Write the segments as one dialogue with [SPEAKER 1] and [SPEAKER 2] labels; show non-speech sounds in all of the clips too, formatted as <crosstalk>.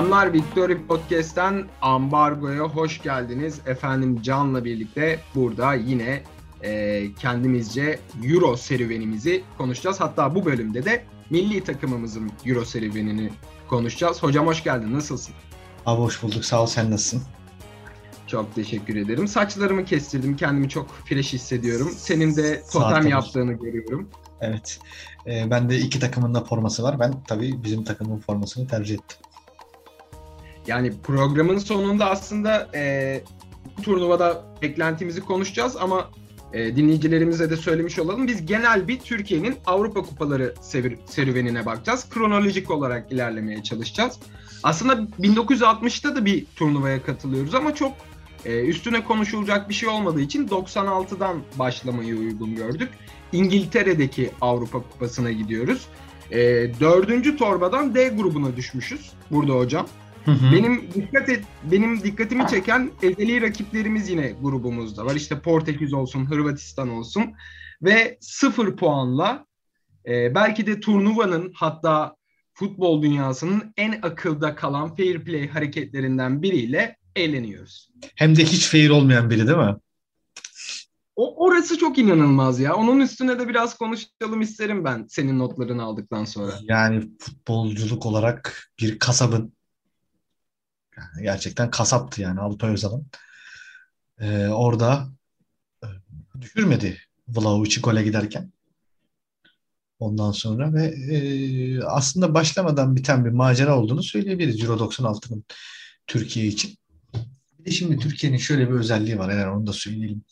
[SPEAKER 1] Selamlar Victory Podcast'ten Ambargo'ya hoş geldiniz. Efendim Can'la birlikte burada yine e, kendimizce Euro serüvenimizi konuşacağız. Hatta bu bölümde de milli takımımızın Euro serüvenini konuşacağız. Hocam hoş geldin. Nasılsın?
[SPEAKER 2] Abi hoş bulduk. Sağ ol. Sen nasılsın?
[SPEAKER 1] Çok teşekkür ederim. Saçlarımı kestirdim. Kendimi çok fresh hissediyorum. Senin de totem yaptığını görüyorum.
[SPEAKER 2] Evet. Ee, ben de iki takımın da forması var. Ben tabii bizim takımın formasını tercih ettim.
[SPEAKER 1] Yani programın sonunda aslında e, bu turnuvada beklentimizi konuşacağız ama e, dinleyicilerimize de söylemiş olalım. Biz genel bir Türkiye'nin Avrupa Kupaları serüvenine bakacağız. Kronolojik olarak ilerlemeye çalışacağız. Aslında 1960'ta da bir turnuvaya katılıyoruz ama çok e, üstüne konuşulacak bir şey olmadığı için 96'dan başlamayı uygun gördük. İngiltere'deki Avrupa Kupası'na gidiyoruz. E, dördüncü torbadan D grubuna düşmüşüz burada hocam. Hı hı. Benim dikkat et, benim dikkatimi çeken ezeli rakiplerimiz yine grubumuzda var. İşte Portekiz olsun, Hırvatistan olsun ve sıfır puanla e, belki de turnuvanın hatta futbol dünyasının en akılda kalan fair play hareketlerinden biriyle eğleniyoruz.
[SPEAKER 2] Hem de hiç fair olmayan biri değil mi?
[SPEAKER 1] O, orası çok inanılmaz ya. Onun üstüne de biraz konuşalım isterim ben senin notlarını aldıktan sonra.
[SPEAKER 2] Yani futbolculuk olarak bir kasabın yani gerçekten kasaptı yani Alpay Özal'ın. Ee, orada e, düşürmedi Vlahovic'i gole giderken. Ondan sonra ve e, aslında başlamadan biten bir macera olduğunu söyleyebiliriz Euro 96'nın Türkiye için. Şimdi Türkiye'nin şöyle bir özelliği var eğer onu da söyleyelim.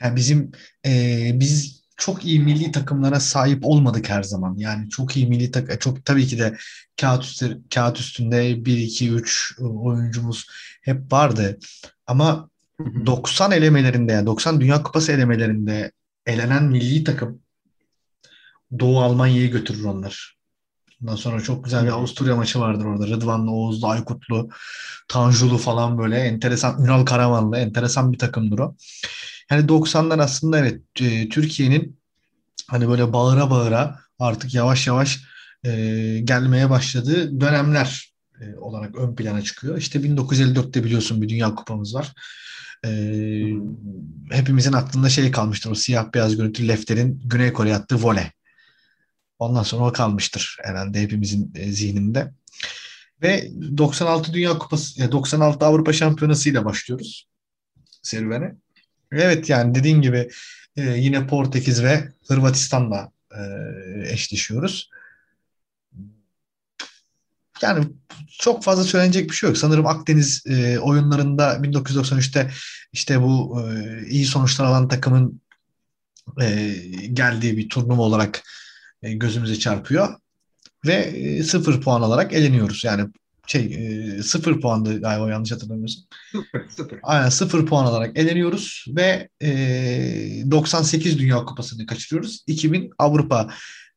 [SPEAKER 2] Yani bizim e, biz çok iyi milli takımlara sahip olmadık her zaman. Yani çok iyi milli tak çok tabii ki de kağıt üstü, kağıt üstünde 1 2 3 oyuncumuz hep vardı. Ama 90 elemelerinde yani 90 Dünya Kupası elemelerinde elenen milli takım Doğu Almanya'yı götürür onlar. Ondan sonra çok güzel bir Avusturya maçı vardır orada. Rıdvanlı, Oğuzlu, Aykutlu, Tanjulu falan böyle enteresan, Ünal Karamanlı enteresan bir takımdır o. Yani 90'lar aslında evet e, Türkiye'nin hani böyle bağıra bağıra artık yavaş yavaş e, gelmeye başladığı dönemler e, olarak ön plana çıkıyor. İşte 1954'te biliyorsun bir Dünya Kupamız var. E, hepimizin aklında şey kalmıştır o siyah beyaz görüntülü Lefter'in Güney Kore attığı voley. Ondan sonra o kalmıştır herhalde hepimizin e, zihninde. Ve 96 Dünya Kupası, 96 Avrupa Şampiyonası ile başlıyoruz serüvene. Evet yani dediğin gibi e, yine Portekiz ve Hırvatistan'la e, eşleşiyoruz. Yani çok fazla söylenecek bir şey yok. Sanırım Akdeniz e, oyunlarında 1993'te işte bu iyi sonuçlar alan takımın geldiği bir turnuva olarak e, gözümüze çarpıyor. Ve e, sıfır puan alarak eleniyoruz. Yani şey e, sıfır puandı galiba yanlış hatırlamıyorsam. Sıfır, sıfır. Aynen sıfır puan alarak eleniyoruz ve e, 98 Dünya Kupası'nı kaçırıyoruz. 2000 Avrupa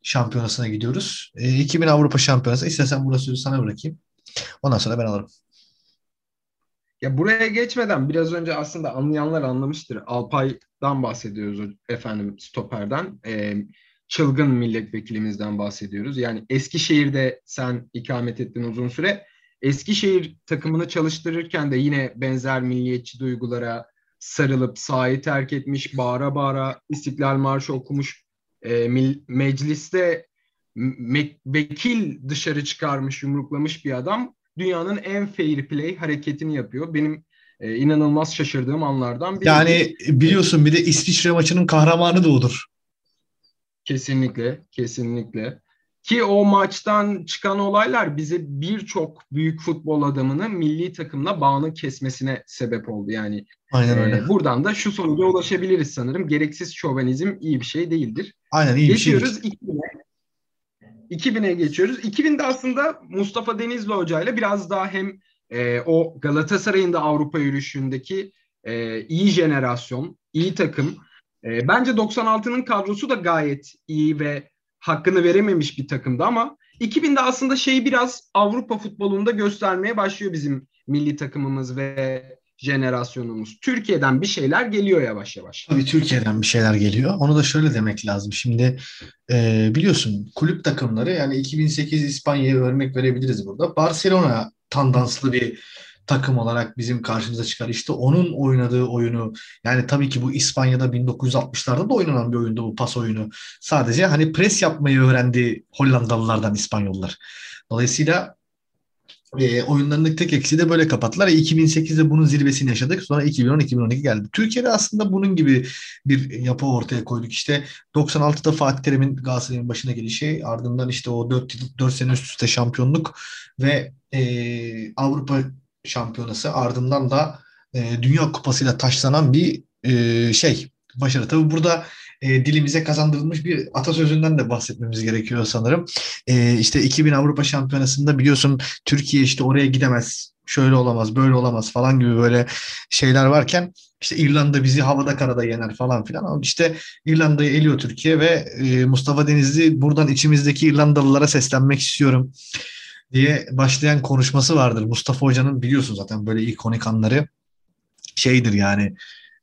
[SPEAKER 2] Şampiyonası'na gidiyoruz. E, 2000 Avrupa Şampiyonası. İstersen burada sözü sana bırakayım. Ondan sonra ben alırım.
[SPEAKER 1] Ya buraya geçmeden biraz önce aslında anlayanlar anlamıştır. Alpay'dan bahsediyoruz efendim stoperden. Ee, çılgın milletvekilimizden bahsediyoruz. Yani Eskişehir'de sen ikamet ettin uzun süre. Eskişehir takımını çalıştırırken de yine benzer milliyetçi duygulara sarılıp sahayı terk etmiş, bağıra bağıra İstiklal Marşı okumuş, e, mecliste me- vekil dışarı çıkarmış, yumruklamış bir adam dünyanın en fair play hareketini yapıyor. Benim e, inanılmaz şaşırdığım anlardan biri.
[SPEAKER 2] Yani biliyorsun bir de İsviçre maçının kahramanı da odur.
[SPEAKER 1] Kesinlikle, kesinlikle. Ki o maçtan çıkan olaylar bize birçok büyük futbol adamının milli takımla bağını kesmesine sebep oldu. Yani Aynen öyle. E, buradan da şu sonuca ulaşabiliriz sanırım. Gereksiz şovenizm iyi bir şey değildir.
[SPEAKER 2] Aynen iyi
[SPEAKER 1] Geçiyoruz
[SPEAKER 2] bir şey.
[SPEAKER 1] 2000'e. 2000'e geçiyoruz. 2000'de aslında Mustafa Denizli Hoca ile biraz daha hem e, o Galatasaray'ın da Avrupa yürüyüşündeki e, iyi jenerasyon, iyi takım. E, bence 96'nın kadrosu da gayet iyi ve hakkını verememiş bir takımdı ama 2000'de aslında şeyi biraz Avrupa futbolunda göstermeye başlıyor bizim milli takımımız ve jenerasyonumuz. Türkiye'den bir şeyler geliyor yavaş yavaş.
[SPEAKER 2] Tabii Türkiye'den bir şeyler geliyor. Onu da şöyle demek lazım. Şimdi e, biliyorsun kulüp takımları yani 2008 İspanya'ya örnek verebiliriz burada. Barcelona tandanslı bir takım olarak bizim karşımıza çıkar. İşte onun oynadığı oyunu yani tabii ki bu İspanya'da 1960'larda da oynanan bir oyundu bu pas oyunu. Sadece hani pres yapmayı öğrendi Hollandalılardan İspanyollar. Dolayısıyla e, oyunlarındaki tek eksiği de böyle kapattılar. E, 2008'de bunun zirvesini yaşadık. Sonra 2010-2012 geldi. Türkiye'de aslında bunun gibi bir yapı ortaya koyduk. İşte 96'da Fatih Terim'in Galatasaray'ın başına gelişi ardından işte o 4, 4 sene üst üste şampiyonluk ve e, Avrupa şampiyonası ardından da e, Dünya Kupası'yla taşlanan bir e, şey başarı. Tabii burada e, dilimize kazandırılmış bir atasözünden de bahsetmemiz gerekiyor sanırım. E, işte 2000 Avrupa Şampiyonası'nda biliyorsun Türkiye işte oraya gidemez, şöyle olamaz, böyle olamaz falan gibi böyle şeyler varken işte İrlanda bizi havada karada yener falan filan. Ama işte İrlanda'yı eliyor Türkiye ve e, Mustafa Denizli buradan içimizdeki İrlandalılara seslenmek istiyorum diye başlayan konuşması vardır. Mustafa Hoca'nın biliyorsun zaten böyle ikonik anları şeydir yani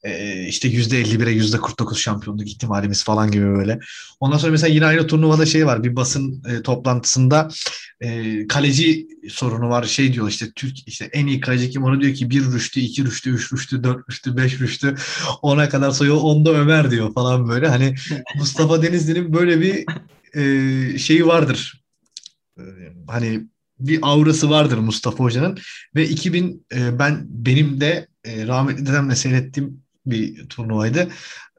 [SPEAKER 2] e, işte %51'e %49 şampiyonluk ihtimalimiz falan gibi böyle. Ondan sonra mesela yine aynı turnuvada şey var. Bir basın e, toplantısında e, kaleci sorunu var. Şey diyor işte Türk işte en iyi kaleci kim? Onu diyor ki bir rüştü, iki rüştü, üç rüştü, dört rüştü, beş rüştü. Ona kadar sayıyor. Onda Ömer diyor falan böyle. Hani Mustafa Denizli'nin böyle bir e, şeyi vardır. Hani bir aurası vardır Mustafa Hoca'nın ve 2000 e, ben benim de e, rahmetli dedemle seyrettiğim bir turnuvaydı.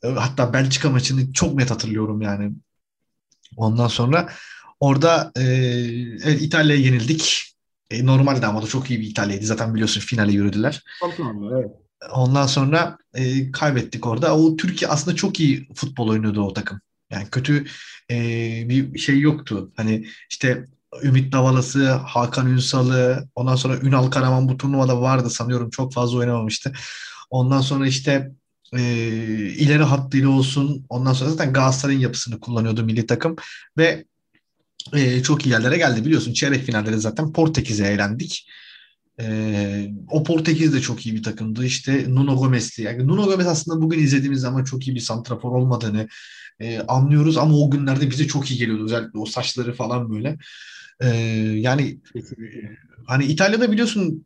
[SPEAKER 2] E, hatta Belçika maçını çok net hatırlıyorum yani. Ondan sonra orada e, evet, İtalya'ya yenildik. E, normalde ama da çok iyi bir İtalya'ydı. Zaten biliyorsun finale yürüdüler.
[SPEAKER 1] evet.
[SPEAKER 2] Ondan sonra e, kaybettik orada. O Türkiye aslında çok iyi futbol oynuyordu o takım. Yani kötü e, bir şey yoktu. Hani işte Ümit Davalası, Hakan Ünsal'ı, ondan sonra Ünal Karaman bu turnuvada vardı sanıyorum. Çok fazla oynamamıştı. Ondan sonra işte e, ileri hattıyla olsun. Ondan sonra zaten Galatasaray'ın yapısını kullanıyordu milli takım ve e, çok iyi yerlere geldi. Biliyorsun çeyrek finalde zaten Portekiz'e eğlendik. E, o Portekiz de çok iyi bir takımdı. İşte Nuno Gomez'ti. Yani Nuno Gomez aslında bugün izlediğimiz zaman çok iyi bir santrafor olmadığını e, anlıyoruz ama o günlerde bize çok iyi geliyordu. Özellikle o saçları falan böyle. E, yani hani İtalya'da biliyorsun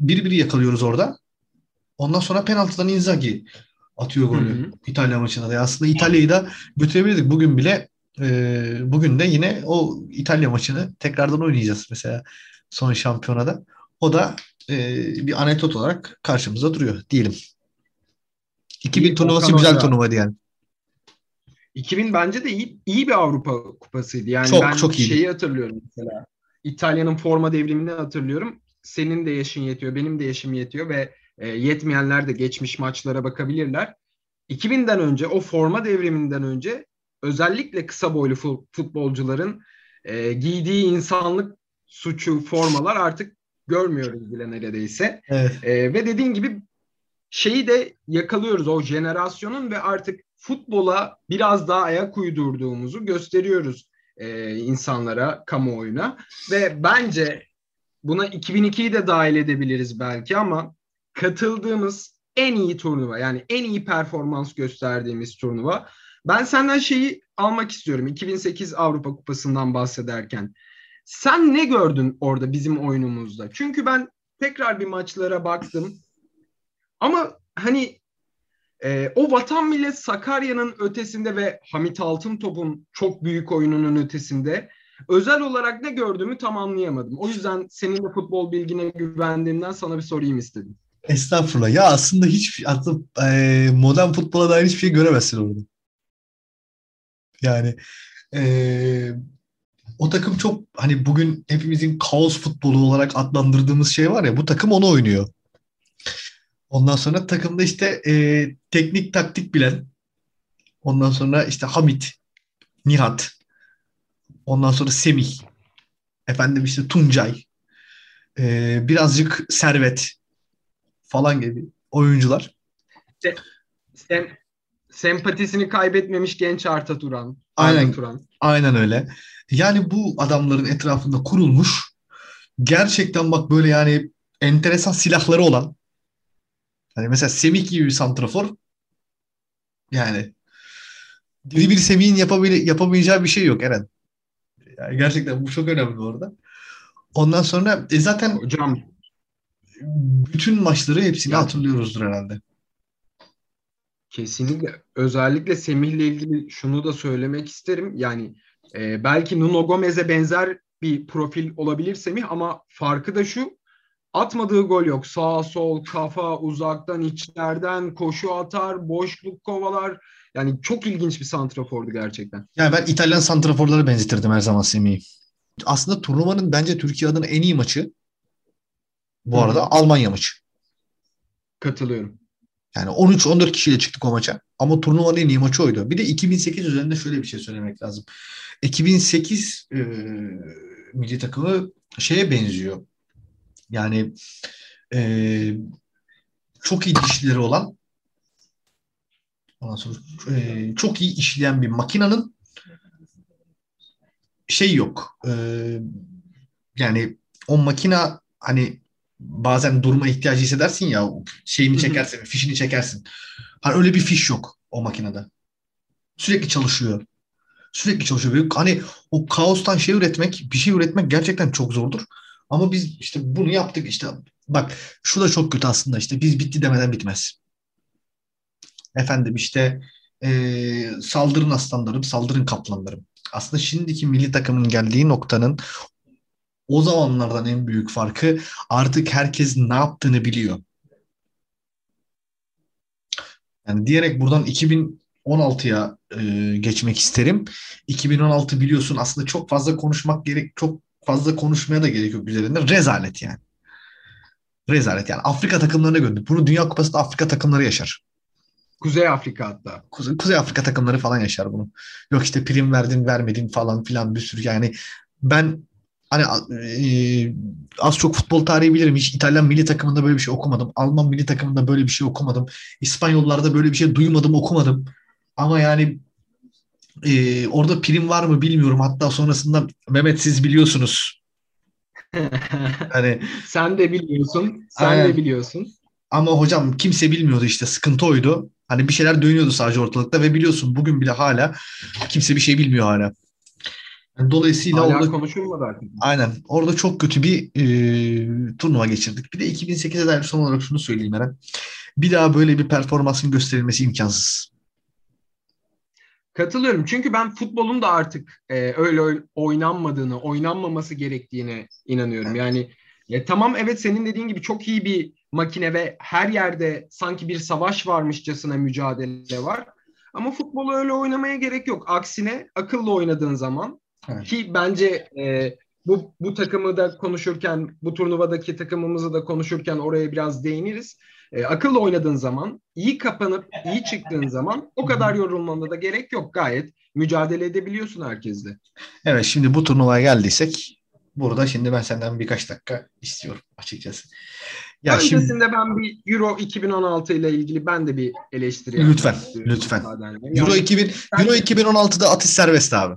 [SPEAKER 2] bir biri yakalıyoruz orada. Ondan sonra penaltıdan Inzaghi atıyor golü hı hı. İtalya maçında da. Aslında İtalya'yı da götürebilirdik. Bugün bile e, bugün de yine o İtalya maçını tekrardan oynayacağız mesela son şampiyonada. O da e, bir anekdot olarak karşımızda duruyor diyelim. 2000 turnuvası güzel turnuvaydı yani.
[SPEAKER 1] 2000 bence de iyi, iyi bir Avrupa kupasıydı. Yani çok, ben çok iyiydi. şeyi hatırlıyorum mesela. İtalya'nın forma devrimini hatırlıyorum. Senin de yaşın yetiyor, benim de yaşım yetiyor ve e, yetmeyenler de geçmiş maçlara bakabilirler. 2000'den önce o forma devriminden önce özellikle kısa boylu futbolcuların e, giydiği insanlık suçu formalar artık görmüyoruz bile neredeyse. Evet. E, ve dediğin gibi şeyi de yakalıyoruz o jenerasyonun ve artık futbola biraz daha ayak uydurduğumuzu gösteriyoruz e, insanlara, kamuoyuna. Ve bence buna 2002'yi de dahil edebiliriz belki ama katıldığımız en iyi turnuva yani en iyi performans gösterdiğimiz turnuva. Ben senden şeyi almak istiyorum 2008 Avrupa Kupası'ndan bahsederken. Sen ne gördün orada bizim oyunumuzda? Çünkü ben tekrar bir maçlara baktım. Ama hani e, o vatan millet Sakarya'nın ötesinde ve Hamit Altıntop'un çok büyük oyununun ötesinde özel olarak ne gördüğümü tam anlayamadım. O yüzden senin de futbol bilgine güvendiğimden sana bir sorayım istedim.
[SPEAKER 2] Estağfurullah. Ya aslında hiç aslında e, modern futbola dair hiçbir şey göremezsin orada. Yani e, o takım çok hani bugün hepimizin kaos futbolu olarak adlandırdığımız şey var ya bu takım onu oynuyor. Ondan sonra takımda işte e, teknik taktik bilen ondan sonra işte Hamit, Nihat ondan sonra Semih efendim işte Tuncay e, birazcık Servet falan gibi oyuncular.
[SPEAKER 1] Sem, sem, sempatisini kaybetmemiş genç Arta Turan. Aynen,
[SPEAKER 2] Turan. aynen öyle. Yani bu adamların etrafında kurulmuş gerçekten bak böyle yani enteresan silahları olan hani mesela Semih gibi bir santrafor yani diri bir Semih'in yapabile, yapamayacağı bir şey yok Eren. Yani gerçekten bu çok önemli orada. Ondan sonra e, zaten
[SPEAKER 1] Hocam
[SPEAKER 2] bütün maçları hepsini
[SPEAKER 1] Ya.
[SPEAKER 2] hatırlıyoruzdur herhalde.
[SPEAKER 1] Kesinlikle. Özellikle Semih'le ilgili şunu da söylemek isterim. Yani e, belki Nuno Gomez'e benzer bir profil olabilir Semih ama farkı da şu. Atmadığı gol yok. Sağ, sol, kafa, uzaktan, içlerden koşu atar, boşluk kovalar. Yani çok ilginç bir santrafordu gerçekten.
[SPEAKER 2] Yani ben İtalyan santraforlara benzetirdim her zaman Semih'i. Aslında turnuvanın bence Türkiye adına en iyi maçı bu
[SPEAKER 1] Hı
[SPEAKER 2] arada Almanya maçı.
[SPEAKER 1] Katılıyorum.
[SPEAKER 2] Yani 13-14 kişiyle çıktık o maça. Ama turnuvanın en iyi maçı oydu. Bir de 2008 üzerinde şöyle bir şey söylemek lazım. 2008 e, milli takımı şeye benziyor. Yani e, çok iyi dişleri olan ondan sonra e, çok iyi işleyen bir makinenin şey yok. E, yani o makina hani bazen durma ihtiyacı hissedersin ya şeyini çekersin, fişini çekersin. Hani öyle bir fiş yok o makinede. Sürekli çalışıyor. Sürekli çalışıyor. Hani o kaostan şey üretmek, bir şey üretmek gerçekten çok zordur. Ama biz işte bunu yaptık işte. Bak şu da çok kötü aslında işte biz bitti demeden bitmez. Efendim işte eee, saldırın aslanlarım, saldırın kaplanlarım. Aslında şimdiki milli takımın geldiği noktanın o zamanlardan en büyük farkı artık herkes ne yaptığını biliyor. Yani diyerek buradan 2016'ya e, geçmek isterim. 2016 biliyorsun aslında çok fazla konuşmak gerek, çok fazla konuşmaya da gerek yok üzerinde. Rezalet yani. Rezalet yani. Afrika takımlarına gördük. Bunu Dünya Kupası'nda Afrika takımları yaşar.
[SPEAKER 1] Kuzey Afrika hatta.
[SPEAKER 2] Kuzey, Kuzey Afrika takımları falan yaşar bunu. Yok işte prim verdin vermedin falan filan bir sürü yani ben hani e, az çok futbol tarihi bilirim. Hiç İtalyan milli takımında böyle bir şey okumadım. Alman milli takımında böyle bir şey okumadım. İspanyollarda böyle bir şey duymadım, okumadım. Ama yani e, orada prim var mı bilmiyorum. Hatta sonrasında Mehmet siz biliyorsunuz. Hani <laughs>
[SPEAKER 1] Sen de biliyorsun. Sen
[SPEAKER 2] Aynen.
[SPEAKER 1] de biliyorsun.
[SPEAKER 2] Ama hocam kimse bilmiyordu işte sıkıntı oydu. Hani bir şeyler dönüyordu sadece ortalıkta ve biliyorsun bugün bile hala kimse bir şey bilmiyor hala. Yani dolayısıyla
[SPEAKER 1] Hala
[SPEAKER 2] orada
[SPEAKER 1] konuşulmadı artık.
[SPEAKER 2] aynen orada çok kötü bir e, turnuva geçirdik. Bir de 2008'e dair son olarak şunu söyleyeyim Eren. Bir daha böyle bir performansın gösterilmesi imkansız.
[SPEAKER 1] Katılıyorum. Çünkü ben futbolun da artık e, öyle oy- oynanmadığını, oynanmaması gerektiğine inanıyorum. Yani e, tamam evet senin dediğin gibi çok iyi bir makine ve her yerde sanki bir savaş varmışçasına mücadele var. Ama futbolu öyle oynamaya gerek yok. Aksine akıllı oynadığın zaman
[SPEAKER 2] Evet.
[SPEAKER 1] ki bence e, bu bu takımı da konuşurken, bu turnuvadaki takımımızı da konuşurken oraya biraz değiniriz. E, akıllı oynadığın zaman, iyi kapanıp iyi çıktığın <laughs> zaman o kadar yorulmana da gerek yok. Gayet mücadele edebiliyorsun herkesle.
[SPEAKER 2] Evet şimdi bu turnuvaya geldiysek burada şimdi ben senden birkaç dakika istiyorum açıkçası. Ya şimdi
[SPEAKER 1] Öncesinde ben bir Euro 2016 ile ilgili ben de bir eleştiri
[SPEAKER 2] Lütfen, lütfen. Euro
[SPEAKER 1] Yani-
[SPEAKER 2] 2000
[SPEAKER 1] Ben-
[SPEAKER 2] Euro 2016'da atış serbest abi.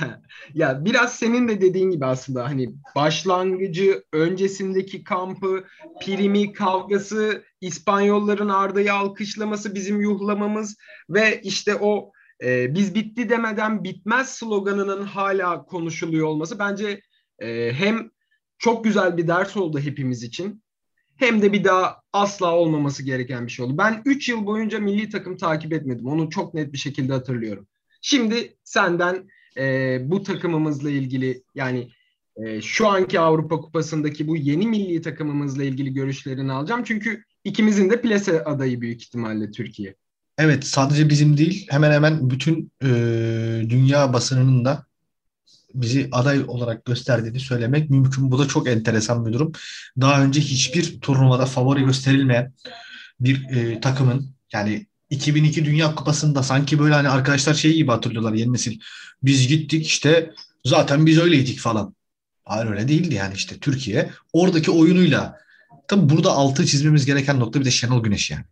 [SPEAKER 2] <laughs>
[SPEAKER 1] Ya biraz senin de dediğin gibi aslında hani başlangıcı, öncesindeki kampı, primi, kavgası, İspanyolların Arda'yı alkışlaması, bizim yuhlamamız ve işte o e, biz bitti demeden bitmez sloganının hala konuşuluyor olması bence e, hem çok güzel bir ders oldu hepimiz için hem de bir daha asla olmaması gereken bir şey oldu. Ben 3 yıl boyunca milli takım takip etmedim. Onu çok net bir şekilde hatırlıyorum. Şimdi senden e, bu takımımızla ilgili yani e, şu anki Avrupa Kupası'ndaki bu yeni milli takımımızla ilgili görüşlerini alacağım. Çünkü ikimizin de plase adayı büyük ihtimalle Türkiye.
[SPEAKER 2] Evet sadece bizim değil hemen hemen bütün e, dünya basınının da bizi aday olarak gösterdiğini söylemek mümkün. Bu da çok enteresan bir durum. Daha önce hiçbir turnuvada favori gösterilmeyen bir e, takımın yani 2002 Dünya Kupası'nda sanki böyle hani arkadaşlar şey gibi hatırlıyorlar yeni nesil. Biz gittik işte zaten biz öyleydik falan. Hayır öyle değildi yani işte Türkiye oradaki oyunuyla tabii burada altı çizmemiz gereken nokta bir de Şenol Güneş yani.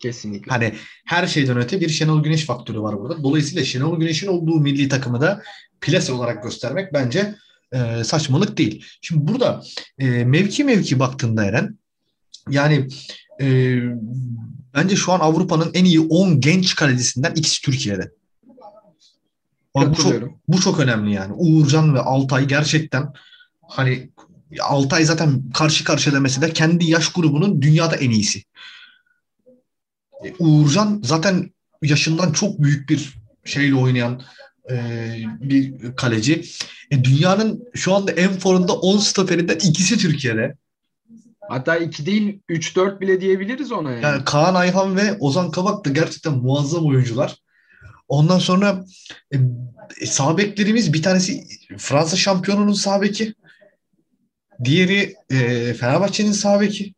[SPEAKER 1] Kesinlikle.
[SPEAKER 2] Hani her şeyden öte bir Şenol Güneş faktörü var burada. Dolayısıyla Şenol Güneş'in olduğu milli takımı da plase olarak göstermek bence e, saçmalık değil. Şimdi burada e, mevki mevki baktığında Eren yani e, bence şu an Avrupa'nın en iyi 10 genç kalecisinden ikisi Türkiye'de. Bak, bu çok, bu çok önemli yani. Uğurcan ve Altay gerçekten Hani Altay zaten karşı karşıya mesela kendi yaş grubunun dünyada en iyisi. E, Uğurcan zaten yaşından çok büyük bir şeyle oynayan e, bir kaleci. E, dünyanın şu anda en formunda 10 stoperinden ikisi Türkiye'de.
[SPEAKER 1] Hatta 2 değil 3-4 bile diyebiliriz ona yani.
[SPEAKER 2] Yani Kaan Ayhan ve Ozan Kabak da gerçekten muazzam oyuncular. Ondan sonra e, e, sağ beklerimiz bir tanesi Fransa şampiyonunun sağ beki. Diğeri e, Fenerbahçe'nin sağ beki.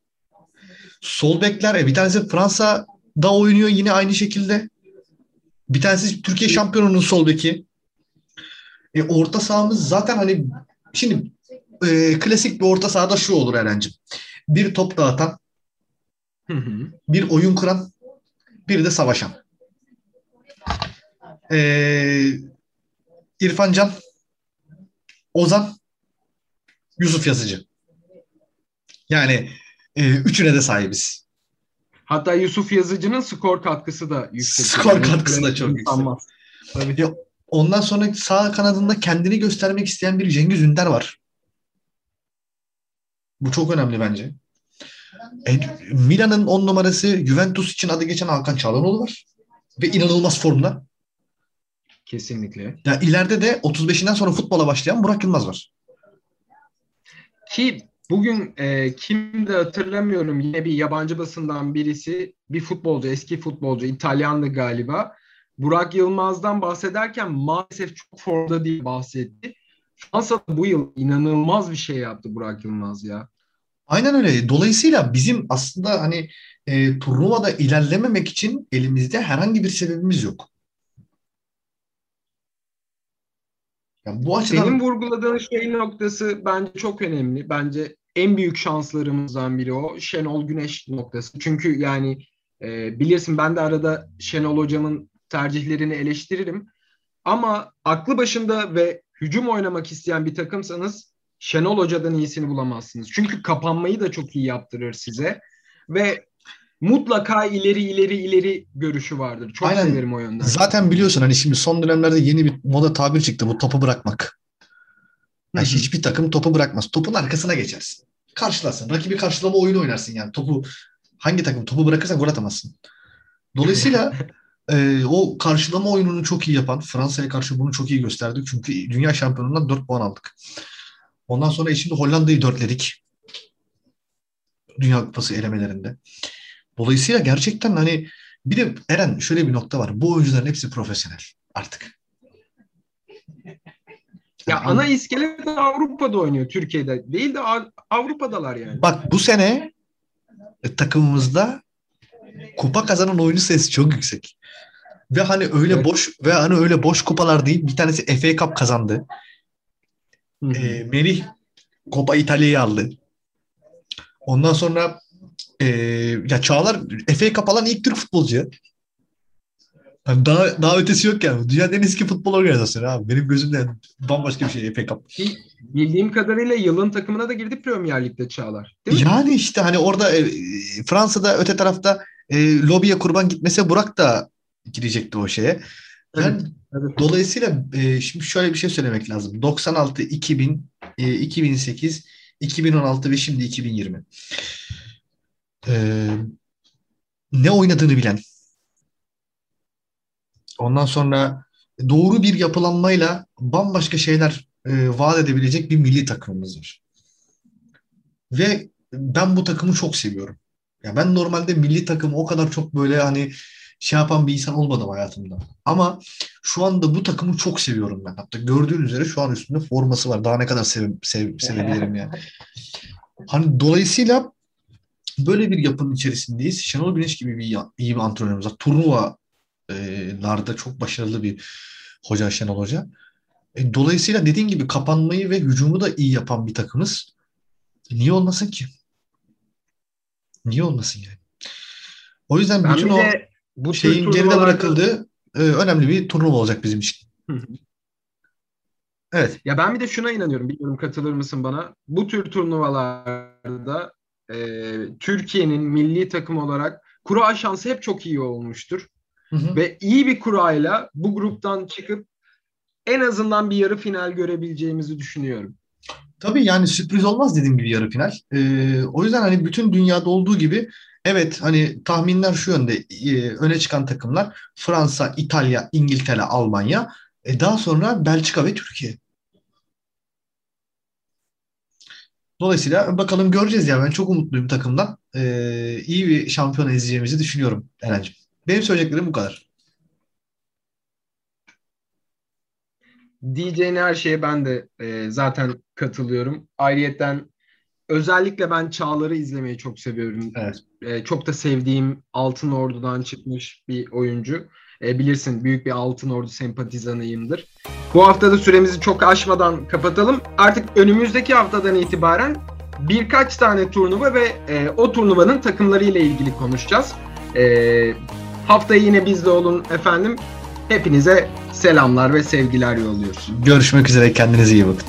[SPEAKER 2] Sol bekler e, bir tanesi Fransa'da oynuyor yine aynı şekilde. Bir tanesi Türkiye şampiyonunun sol beki. E, orta sahamız zaten hani şimdi e, klasik bir orta sahada şu olur Eren'cim. Bir top dağıtan,
[SPEAKER 1] Hı hı.
[SPEAKER 2] bir oyun kuran, bir de savaşan. Ee, İrfan Can, Ozan, Yusuf Yazıcı. Yani e, üçüne de sahibiz.
[SPEAKER 1] Hatta Yusuf Yazıcı'nın skor katkısı da yüksek.
[SPEAKER 2] Skor katkısı da çok yüksek.
[SPEAKER 1] sanmaz. Tabii.
[SPEAKER 2] Ya, ondan sonra sağ kanadında kendini göstermek isteyen bir Cengiz Ünder var. Bu çok önemli bence. E, Milan'ın on numarası Juventus için adı geçen Hakan Çalhanoğlu var. Ve inanılmaz formda.
[SPEAKER 1] Kesinlikle.
[SPEAKER 2] Ya ileride de 35'inden sonra futbola başlayan Burak Yılmaz var.
[SPEAKER 1] Ki bugün e, kim de hatırlamıyorum yine bir yabancı basından birisi bir futbolcu eski futbolcu İtalyanlı galiba Burak Yılmaz'dan bahsederken maalesef çok formda diye bahsetti. Fransa bu yıl inanılmaz bir şey yaptı Burak Yılmaz ya.
[SPEAKER 2] Aynen öyle. Dolayısıyla bizim aslında hani e, turnuvada ilerlememek için elimizde herhangi bir sebebimiz yok. Yani bu açıdan
[SPEAKER 1] Senin vurguladığın şey noktası bence çok önemli. Bence en büyük şanslarımızdan biri o. Şenol Güneş noktası. Çünkü yani e, bilirsin ben de arada Şenol hocamın tercihlerini eleştiririm. Ama aklı başında ve hücum oynamak isteyen bir takımsanız Şenol Hoca'dan iyisini bulamazsınız. Çünkü kapanmayı da çok iyi yaptırır size. Ve mutlaka ileri ileri ileri görüşü vardır. Çok
[SPEAKER 2] Aynen.
[SPEAKER 1] severim o yönden.
[SPEAKER 2] zaten biliyorsun hani şimdi son dönemlerde yeni bir moda tabir çıktı bu topu bırakmak. Yani hiçbir takım topu bırakmaz. Topun arkasına geçersin. Karşılarsın. Rakibi karşılama oyunu oynarsın yani. Topu hangi takım topu bırakırsan gol atamazsın. Dolayısıyla <laughs> e, o karşılama oyununu çok iyi yapan Fransa'ya karşı bunu çok iyi gösterdik. Çünkü dünya şampiyonundan 4 puan aldık. Ondan sonra şimdi Hollanda'yı dörtledik. Dünya Kupası elemelerinde. Dolayısıyla gerçekten hani bir de Eren şöyle bir nokta var. Bu oyuncuların hepsi profesyonel artık.
[SPEAKER 1] Ya ana iskelet Avrupa'da oynuyor Türkiye'de. Değil de Av- Avrupa'dalar yani.
[SPEAKER 2] Bak bu sene e, takımımızda kupa kazanan oyuncu sayısı çok yüksek. Ve hani öyle
[SPEAKER 1] Evet.
[SPEAKER 2] boş ve hani öyle boş kupalar değil. Bir tanesi FA Cup kazandı.
[SPEAKER 1] Hı hı.
[SPEAKER 2] E, Melih Copa İtalya'yı aldı. Ondan sonra e, ya Çağlar FA Cup alan ilk Türk futbolcu. Yani daha, daha ötesi yok yani. Dünyanın en eski futbol organizasyonu abi. Benim gözümde bambaşka bir şey FA Cup.
[SPEAKER 1] Bildiğim kadarıyla yılın takımına da girdi Premier Lig'de Çağlar. Değil mi?
[SPEAKER 2] Yani işte hani orada e, Fransa'da öte tarafta e, lobiye kurban gitmese Burak da girecekti o şeye. Yani
[SPEAKER 1] Evet.
[SPEAKER 2] dolayısıyla e, şimdi şöyle bir şey söylemek lazım. 96, 2000, e, 2008, 2016 ve şimdi 2020. E, ne oynadığını bilen, ondan sonra doğru bir yapılanmayla bambaşka şeyler e, vaat edebilecek bir milli takımımız var. Ve ben bu takımı çok seviyorum. Ya ben normalde milli takımı o kadar çok böyle hani şey yapan bir insan olmadım hayatımda. Ama şu anda bu takımı çok seviyorum ben. Hatta gördüğünüz üzere şu an üstünde forması var. Daha ne kadar sev, sev, sevebilirim ya. <laughs> Hani dolayısıyla böyle bir yapının içerisindeyiz. Şenol Güneş gibi bir iyi bir antrenörümüz var. Turnuvalarda çok başarılı bir hoca Şenol Hoca. E, dolayısıyla dediğin gibi kapanmayı ve hücumu da iyi yapan bir takımız. Niye olmasın ki? Niye olmasın yani? O yüzden
[SPEAKER 1] Ben
[SPEAKER 2] bütün o
[SPEAKER 1] bu
[SPEAKER 2] şeyin geride bırakıldığı e, önemli bir turnuva olacak bizim için.
[SPEAKER 1] Hı.
[SPEAKER 2] Evet.
[SPEAKER 1] Ya ben bir de şuna inanıyorum. Bilmiyorum katılır mısın bana? Bu tür turnuvalarda e, Türkiye'nin milli takım olarak kura şansı hep çok iyi olmuştur.
[SPEAKER 2] Hı hı.
[SPEAKER 1] Ve iyi bir kurayla bu gruptan çıkıp en azından bir yarı final görebileceğimizi düşünüyorum.
[SPEAKER 2] Tabii yani sürpriz olmaz dediğim gibi yarı final. Ee, o yüzden hani bütün dünyada olduğu gibi evet hani tahminler şu yönde e, öne çıkan takımlar Fransa, İtalya, İngiltere, Almanya. E, daha sonra Belçika ve Türkiye. Dolayısıyla bakalım göreceğiz ya. Ben çok umutluyum takımdan. Ee, iyi bir şampiyon izleyeceğimizi düşünüyorum Eren'cim. Benim söyleyeceklerim bu kadar.
[SPEAKER 1] Diyeceğin her şeye ben de e, zaten katılıyorum. Ayrıyeten özellikle ben Çağlar'ı izlemeyi çok seviyorum.
[SPEAKER 2] Evet.
[SPEAKER 1] E, çok da sevdiğim Altın Ordu'dan çıkmış bir oyuncu. E, bilirsin büyük bir Altın Ordu sempatizanıyımdır. Bu hafta da süremizi çok aşmadan kapatalım. Artık önümüzdeki haftadan itibaren birkaç tane turnuva ve e, o turnuvanın takımları ile ilgili konuşacağız. E, haftaya yine bizde olun efendim. Hepinize selamlar ve sevgiler yolluyoruz.
[SPEAKER 2] Görüşmek üzere. Kendinize iyi bakın.